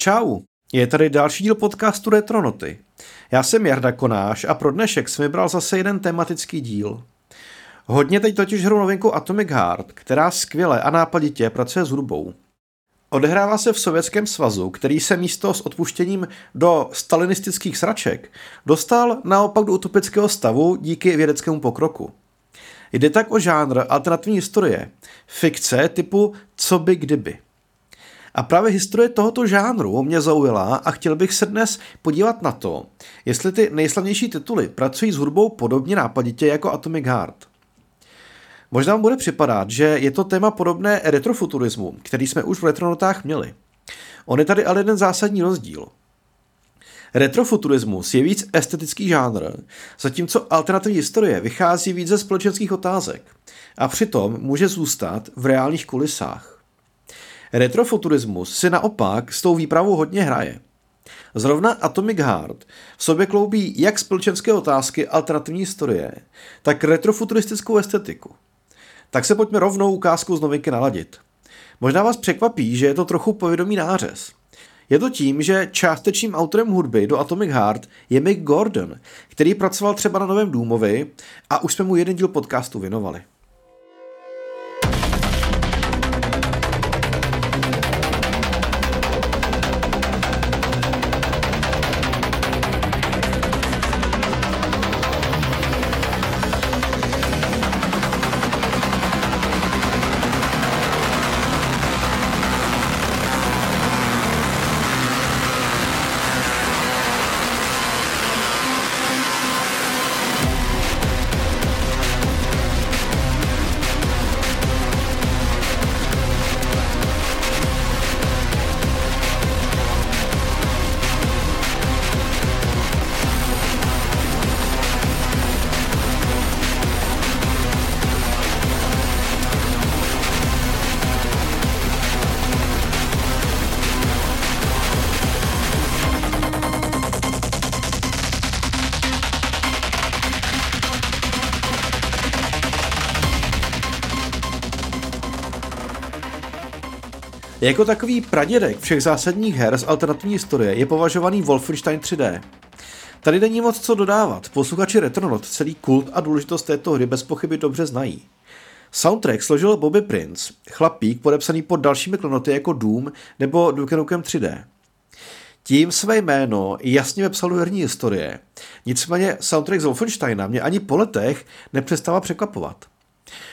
Čau, je tady další díl podcastu Retronoty. Já jsem Jarda Konáš a pro dnešek jsem vybral zase jeden tematický díl. Hodně teď totiž hru novinku Atomic Heart, která skvěle a nápaditě pracuje s hudbou. Odehrává se v Sovětském svazu, který se místo s odpuštěním do stalinistických sraček dostal naopak do utopického stavu díky vědeckému pokroku. Jde tak o žánr alternativní historie, fikce typu co by kdyby. A právě historie tohoto žánru mě zaujala a chtěl bych se dnes podívat na to, jestli ty nejslavnější tituly pracují s hudbou podobně nápaditě jako Atomic Heart. Možná vám bude připadat, že je to téma podobné retrofuturismu, který jsme už v retronotách měli. On je tady ale jeden zásadní rozdíl. Retrofuturismus je víc estetický žánr, zatímco alternativní historie vychází víc ze společenských otázek a přitom může zůstat v reálných kulisách. Retrofuturismus si naopak s tou výpravou hodně hraje. Zrovna Atomic Heart v sobě kloubí jak společenské otázky alternativní historie, tak retrofuturistickou estetiku. Tak se pojďme rovnou ukázku z novinky naladit. Možná vás překvapí, že je to trochu povědomý nářez. Je to tím, že částečným autorem hudby do Atomic Heart je Mick Gordon, který pracoval třeba na Novém Důmovi a už jsme mu jeden díl podcastu věnovali. Jako takový pradědek všech zásadních her z alternativní historie je považovaný Wolfenstein 3D. Tady není moc co dodávat, posluchači Retronot celý kult a důležitost této hry bez pochyby dobře znají. Soundtrack složil Bobby Prince, chlapík podepsaný pod dalšími klonoty jako Doom nebo Duke Nukem 3D. Tím své jméno jasně vepsal herní historie. Nicméně soundtrack z Wolfensteina mě ani po letech nepřestává překvapovat.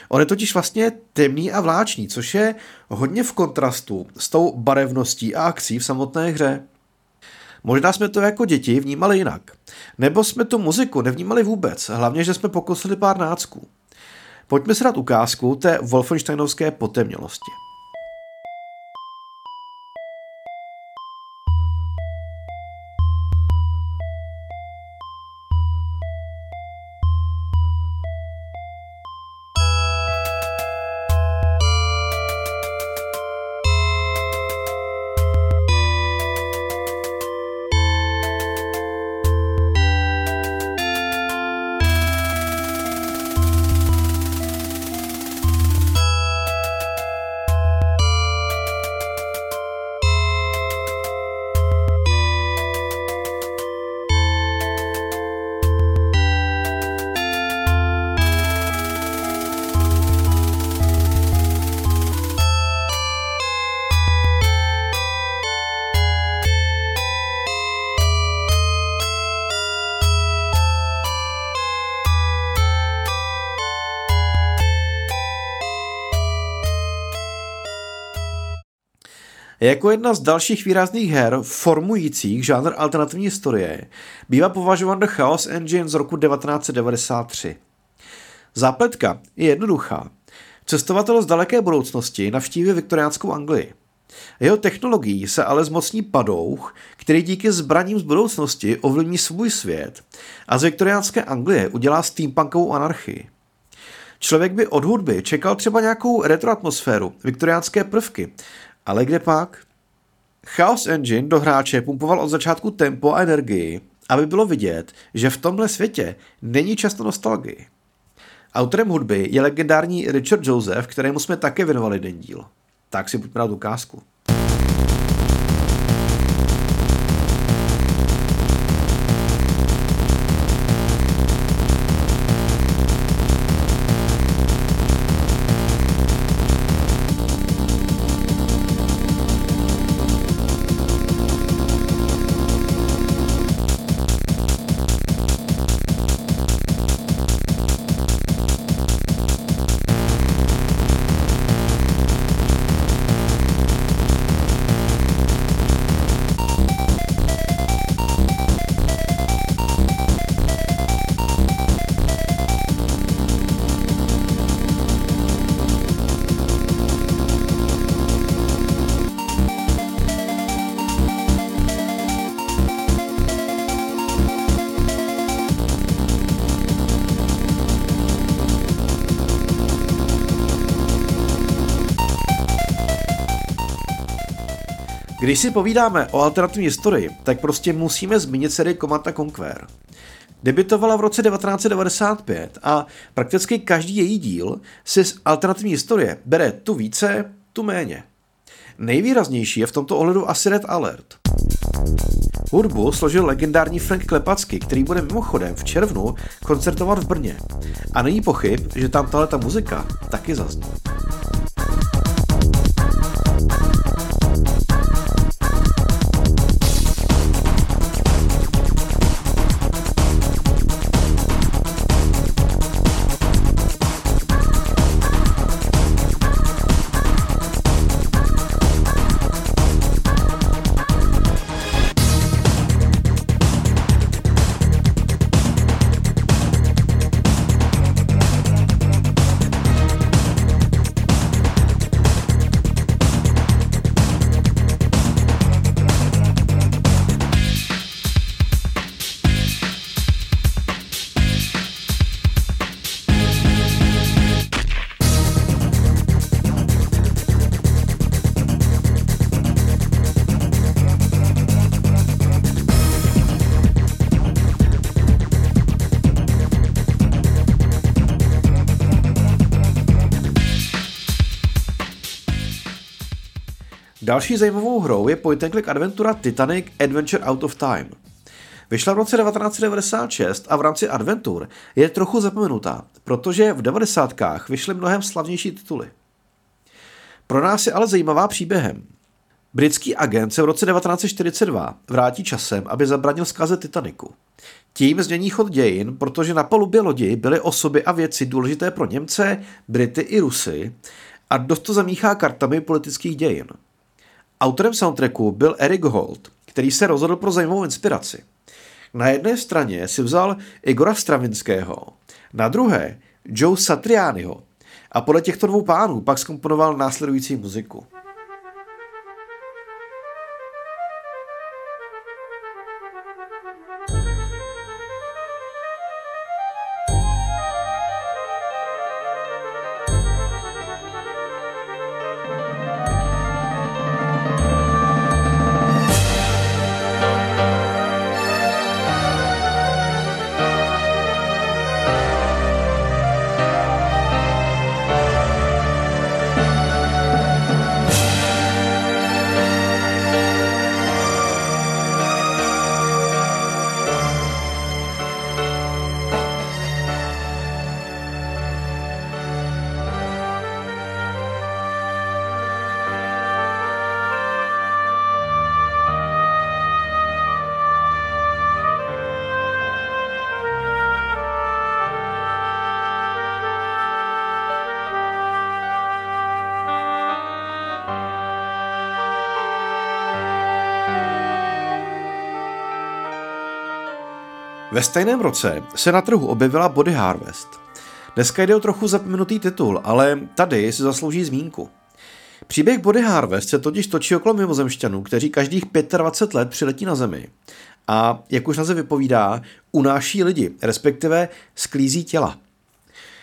On je totiž vlastně temný a vláčný, což je hodně v kontrastu s tou barevností a akcí v samotné hře. Možná jsme to jako děti vnímali jinak. Nebo jsme tu muziku nevnímali vůbec, hlavně, že jsme pokusili pár nácků. Pojďme si dát ukázku té Wolfensteinovské potemnělosti. Jako jedna z dalších výrazných her formujících žánr alternativní historie bývá považován The Chaos Engine z roku 1993. Zápletka je jednoduchá. Cestovatel z daleké budoucnosti navštíví viktoriánskou Anglii. Jeho technologií se ale zmocní padouch, který díky zbraním z budoucnosti ovlivní svůj svět a z viktoriánské Anglie udělá steampunkovou anarchii. Člověk by od hudby čekal třeba nějakou retroatmosféru, viktoriánské prvky, ale kde pak? Chaos Engine do hráče pumpoval od začátku tempo a energii, aby bylo vidět, že v tomhle světě není často nostalgii. Autorem hudby je legendární Richard Joseph, kterému jsme také věnovali den díl. Tak si pojďme na ukázku. Když si povídáme o alternativní historii, tak prostě musíme zmínit sérii Command Conquer. Debitovala v roce 1995 a prakticky každý její díl si z alternativní historie bere tu více, tu méně. Nejvýraznější je v tomto ohledu asi Red Alert. Hudbu složil legendární Frank Klepacky, který bude mimochodem v červnu koncertovat v Brně. A není pochyb, že tam tahle muzika taky zazní. Další zajímavou hrou je point click adventura Titanic Adventure Out of Time. Vyšla v roce 1996 a v rámci adventur je trochu zapomenutá, protože v 90. vyšly mnohem slavnější tituly. Pro nás je ale zajímavá příběhem. Britský agent se v roce 1942 vrátí časem, aby zabránil zkaze Titaniku. Tím změní chod dějin, protože na palubě lodi byly osoby a věci důležité pro Němce, Brity i Rusy a dost to zamíchá kartami politických dějin. Autorem soundtracku byl Eric Holt, který se rozhodl pro zajímavou inspiraci. Na jedné straně si vzal Igora Stravinského, na druhé Joe Satrianiho a podle těchto dvou pánů pak skomponoval následující muziku. Ve stejném roce se na trhu objevila Body Harvest. Dneska jde o trochu zapomenutý titul, ale tady si zaslouží zmínku. Příběh Body Harvest se totiž točí okolo mimozemšťanů, kteří každých 25 let přiletí na Zemi a, jak už název vypovídá, unáší lidi, respektive sklízí těla.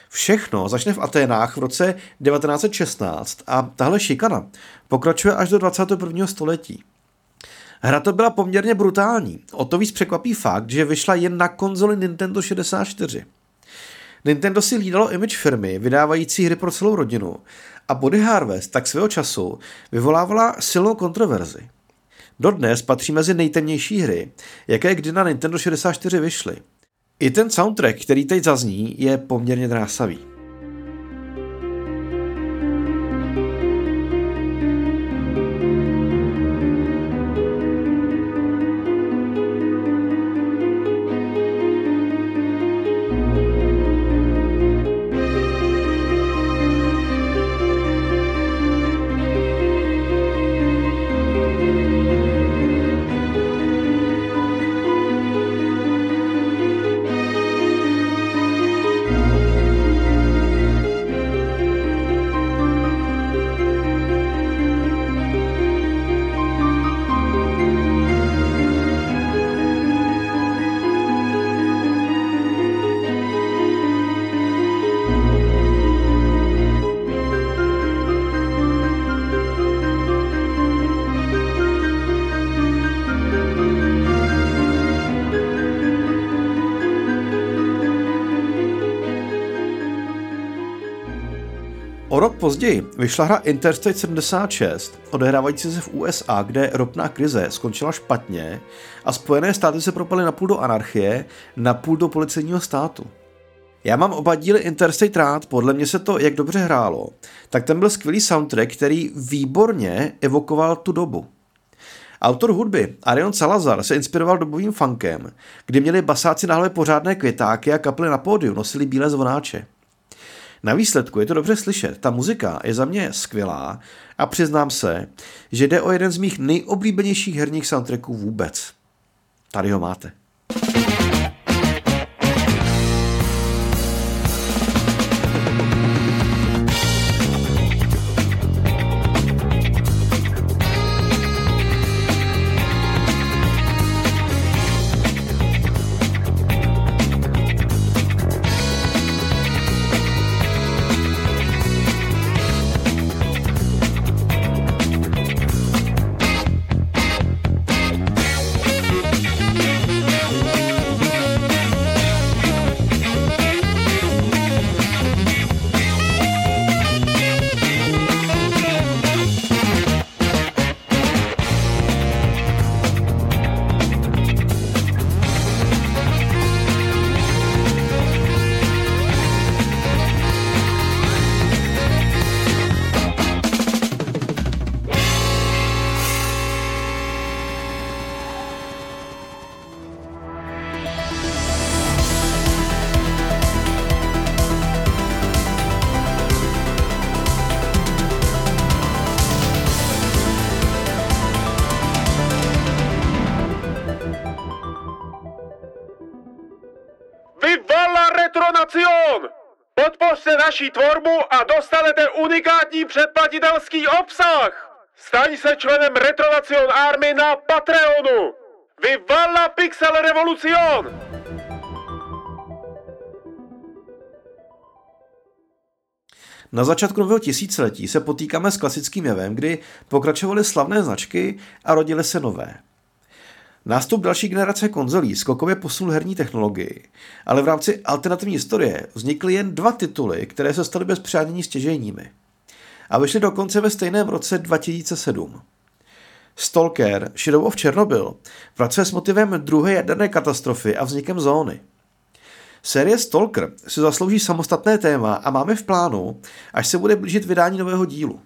Všechno začne v Aténách v roce 1916 a tahle šikana pokračuje až do 21. století. Hra to byla poměrně brutální. O to víc překvapí fakt, že vyšla jen na konzoli Nintendo 64. Nintendo si hlídalo image firmy, vydávající hry pro celou rodinu a Body Harvest tak svého času vyvolávala silnou kontroverzi. Dodnes patří mezi nejtemnější hry, jaké kdy na Nintendo 64 vyšly. I ten soundtrack, který teď zazní, je poměrně drásavý. Později vyšla hra Interstate 76, odehrávající se v USA, kde ropná krize skončila špatně a Spojené státy se propaly napůl do anarchie, napůl do policejního státu. Já mám oba díly Interstate rád, podle mě se to jak dobře hrálo, tak ten byl skvělý soundtrack, který výborně evokoval tu dobu. Autor hudby Arion Salazar se inspiroval dobovým funkem, kdy měli basáci na hlavě pořádné květáky a kapely na pódiu nosili bílé zvonáče. Na výsledku je to dobře slyšet. Ta muzika je za mě skvělá a přiznám se, že jde o jeden z mých nejoblíbenějších herních soundtracků vůbec. Tady ho máte. Naší tvorbu a dostanete unikátní předplatitelský obsah! Staň se členem Retronacion Army na Patreonu! Vivala Pixel Revolucion! Na začátku nového tisíciletí se potýkáme s klasickým jevem, kdy pokračovaly slavné značky a rodily se nové. Nástup další generace konzolí skokově posunul herní technologii, ale v rámci alternativní historie vznikly jen dva tituly, které se staly bez přánění stěžejními. A vyšly dokonce ve stejném roce 2007. Stalker Shadow of Chernobyl pracuje s motivem druhé jaderné katastrofy a vznikem zóny. Série Stalker si zaslouží samostatné téma a máme v plánu, až se bude blížit vydání nového dílu.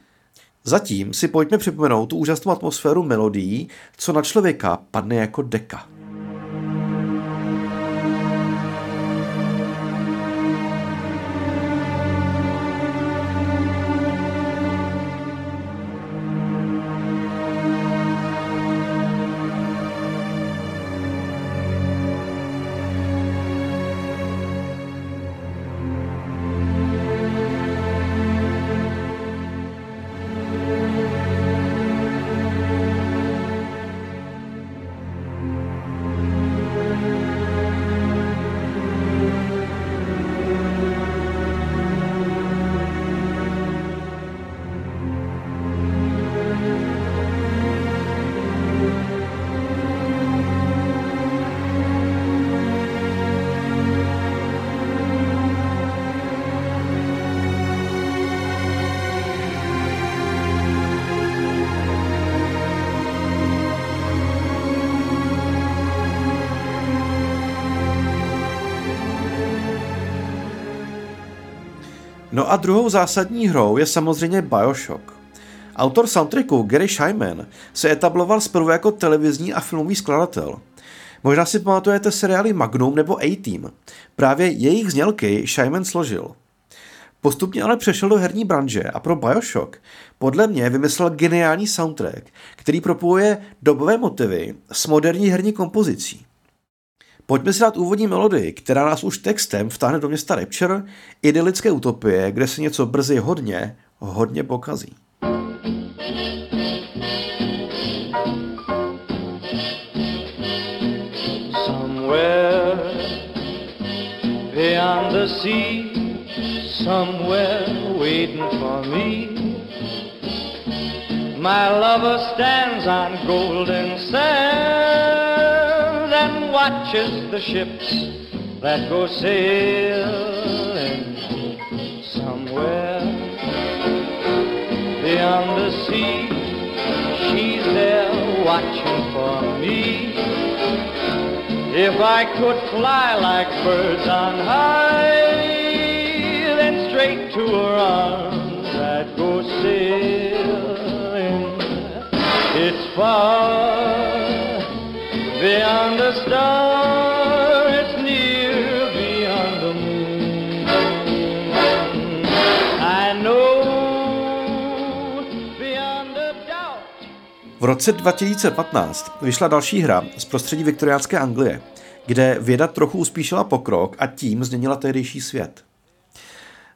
Zatím si pojďme připomenout tu úžasnou atmosféru melodií, co na člověka padne jako deka. No a druhou zásadní hrou je samozřejmě Bioshock. Autor soundtracku Gary Scheinman se etabloval zprvu jako televizní a filmový skladatel. Možná si pamatujete seriály Magnum nebo A-Team. Právě jejich znělky Scheinman složil. Postupně ale přešel do herní branže a pro Bioshock podle mě vymyslel geniální soundtrack, který propojuje dobové motivy s moderní herní kompozicí. Pojďme si dát úvodní melodii, která nás už textem vtáhne do města Rapture, idylické utopie, kde se něco brzy hodně, hodně pokazí. Beyond the sea somewhere waiting for me. My lover stands on golden sand and watches the ships that go sailing somewhere beyond the sea. She's there watching for me. If I could fly like birds on high then straight to her arms that go sailing. It's far beyond the star, it's near beyond the moon. I know beyond a doubt. V roce 2015 vyšla další hra z prostředí viktoriánské Anglie, kde věda trochu uspíšila pokrok a tím změnila tehdejší svět.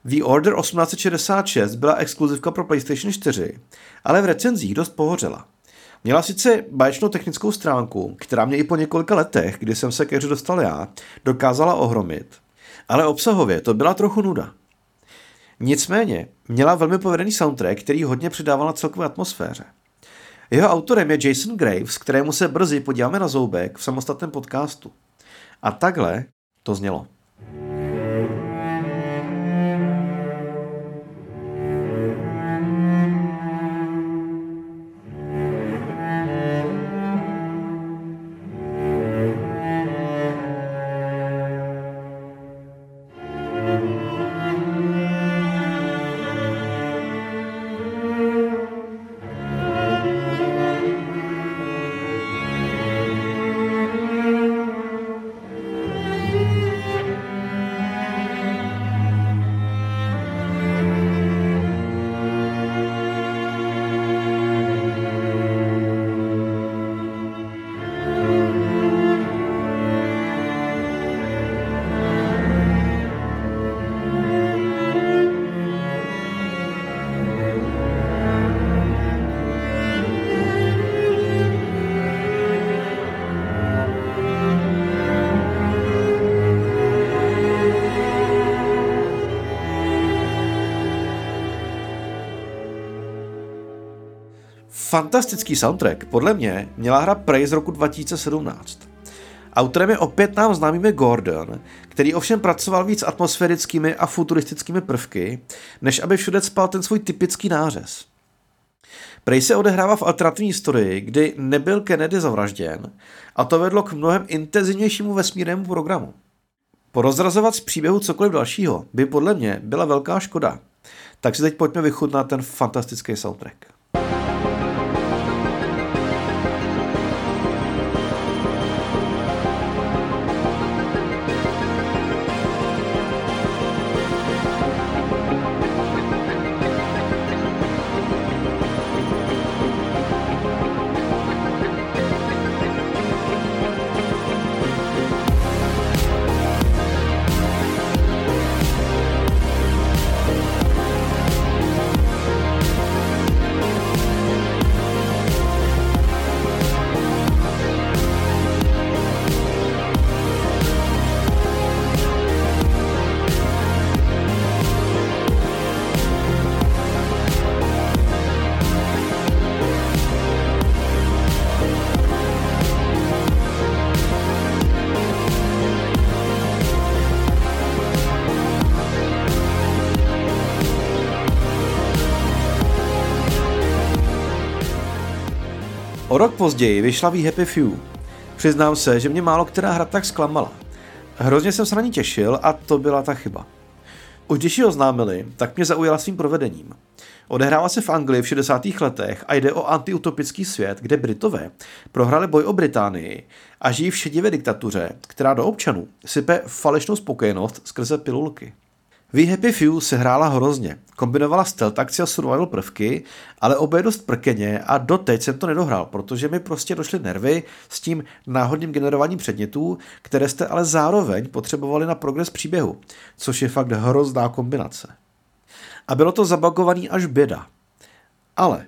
The Order 1866 byla exkluzivka pro PlayStation 4, ale v recenzích dost pohořela. Měla sice báječnou technickou stránku, která mě i po několika letech, kdy jsem se ke hře dostal já, dokázala ohromit, ale obsahově to byla trochu nuda. Nicméně měla velmi povedený soundtrack, který hodně přidával na celkové atmosféře. Jeho autorem je Jason Graves, kterému se brzy podíváme na zoubek v samostatném podcastu. A takhle to znělo. Fantastický soundtrack podle mě měla hra Prey z roku 2017. Autorem je opět nám známý Gordon, který ovšem pracoval víc atmosférickými a futuristickými prvky, než aby všude spal ten svůj typický nářez. Prey se odehrává v alternativní historii, kdy nebyl Kennedy zavražděn a to vedlo k mnohem intenzivnějšímu vesmírnému programu. Porozrazovat z příběhu cokoliv dalšího by podle mě byla velká škoda. Tak si teď pojďme vychutnat ten fantastický soundtrack. Rok později vyšla We Happy Few. Přiznám se, že mě málo která hra tak zklamala. Hrozně jsem se na ní těšil a to byla ta chyba. Už když ji oznámili, tak mě zaujala svým provedením. Odehrává se v Anglii v 60. letech a jde o antiutopický svět, kde Britové prohrali boj o Británii a žijí v šedivé diktatuře, která do občanů sype falešnou spokojenost skrze pilulky. We Happy Few se hrála hrozně. Kombinovala stealth akci a survival prvky, ale obě dost prkeně a doteď jsem to nedohrál, protože mi prostě došly nervy s tím náhodným generováním předmětů, které jste ale zároveň potřebovali na progres příběhu, což je fakt hrozná kombinace. A bylo to zabagovaný až běda. Ale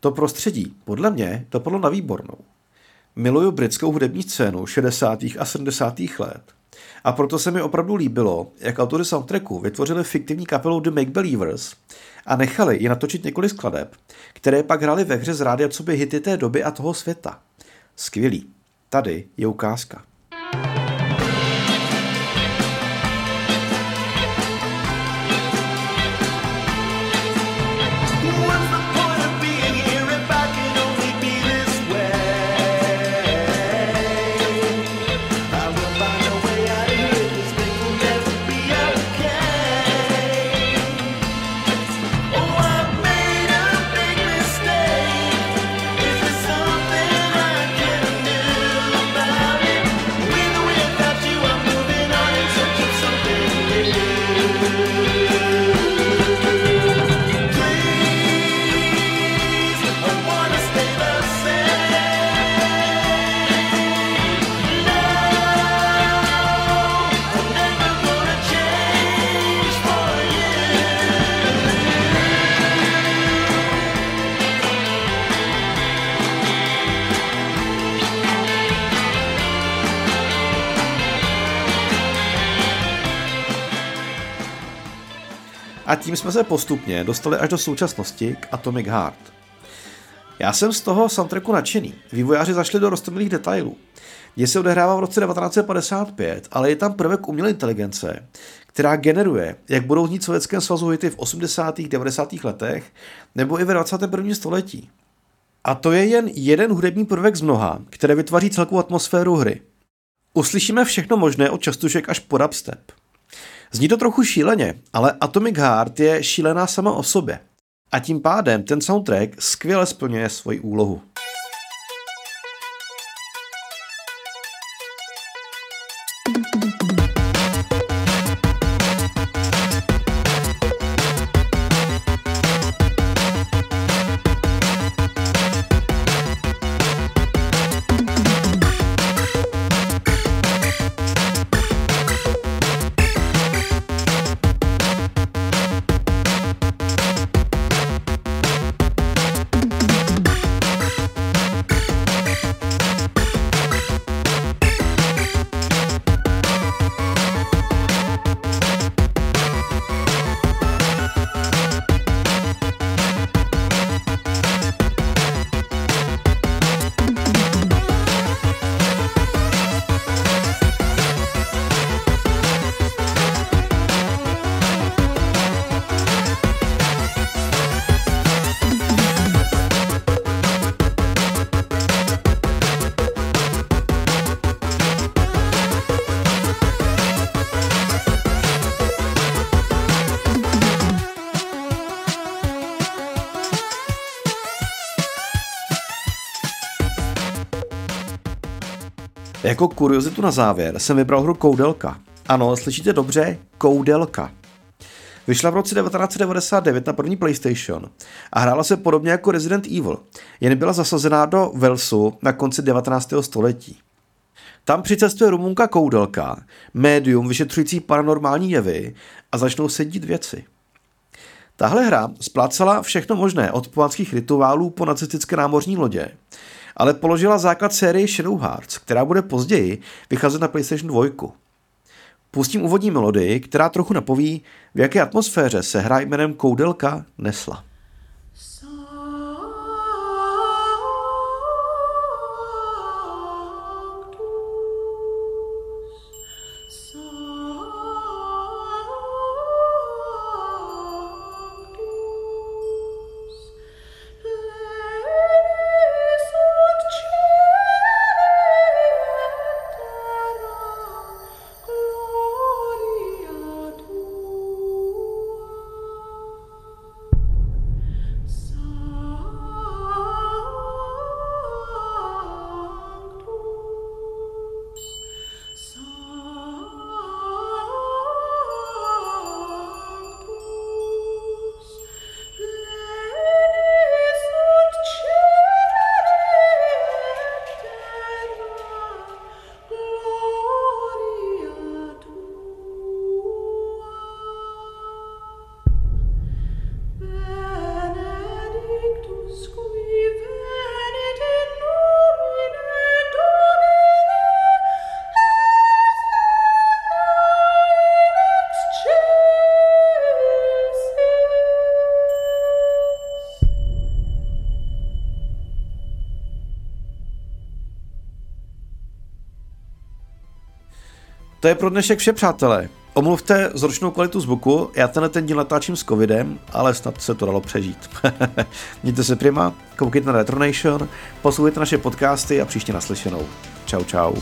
to prostředí podle mě dopadlo na výbornou. Miluju britskou hudební scénu 60. a 70. let a proto se mi opravdu líbilo, jak autory soundtracku vytvořili fiktivní kapelu The Make Believers a nechali ji natočit několik skladeb, které pak hrály ve hře z rádia co by hity té doby a toho světa. Skvělý. Tady je ukázka. A tím jsme se postupně dostali až do současnosti k Atomic Heart. Já jsem z toho soundtracku nadšený. Vývojáři zašli do roztomilých detailů. Děj se odehrává v roce 1955, ale je tam prvek umělé inteligence, která generuje, jak budou znít Sovětském svazu hity v 80. 90. letech nebo i ve 21. století. A to je jen jeden hudební prvek z mnoha, které vytváří celkovou atmosféru hry. Uslyšíme všechno možné od častušek až po dubstep. Zní to trochu šíleně, ale Atomic Heart je šílená sama o sobě. A tím pádem ten soundtrack skvěle splňuje svoji úlohu. Jako kuriozitu na závěr jsem vybral hru Koudelka. Ano, slyšíte dobře, Koudelka. Vyšla v roce 1999 na první PlayStation a hrála se podobně jako Resident Evil, jen byla zasazená do Walesu na konci 19. století. Tam přicestuje Rumunka Koudelka, médium vyšetřující paranormální jevy a začnou se dít věci. Tahle hra splácala všechno možné od pohanských rituálů po nacistické námořní lodě ale položila základ série Shadow Hearts, která bude později vycházet na PlayStation 2. Pustím úvodní melodii, která trochu napoví, v jaké atmosféře se hra jménem Koudelka nesla. To je pro dnešek vše, přátelé. Omluvte zručnou kvalitu zvuku, já tenhle ten díl natáčím s covidem, ale snad se to dalo přežít. Mějte se prima, koukejte na Retronation, poslouchejte naše podcasty a příště naslyšenou. Čau, čau.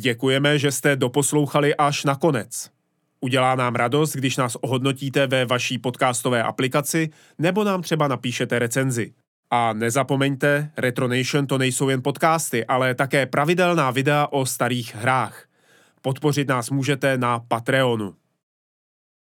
Děkujeme, že jste doposlouchali až na konec. Udělá nám radost, když nás ohodnotíte ve vaší podcastové aplikaci nebo nám třeba napíšete recenzi. A nezapomeňte, Retronation to nejsou jen podcasty, ale také pravidelná videa o starých hrách. Podpořit nás můžete na Patreonu.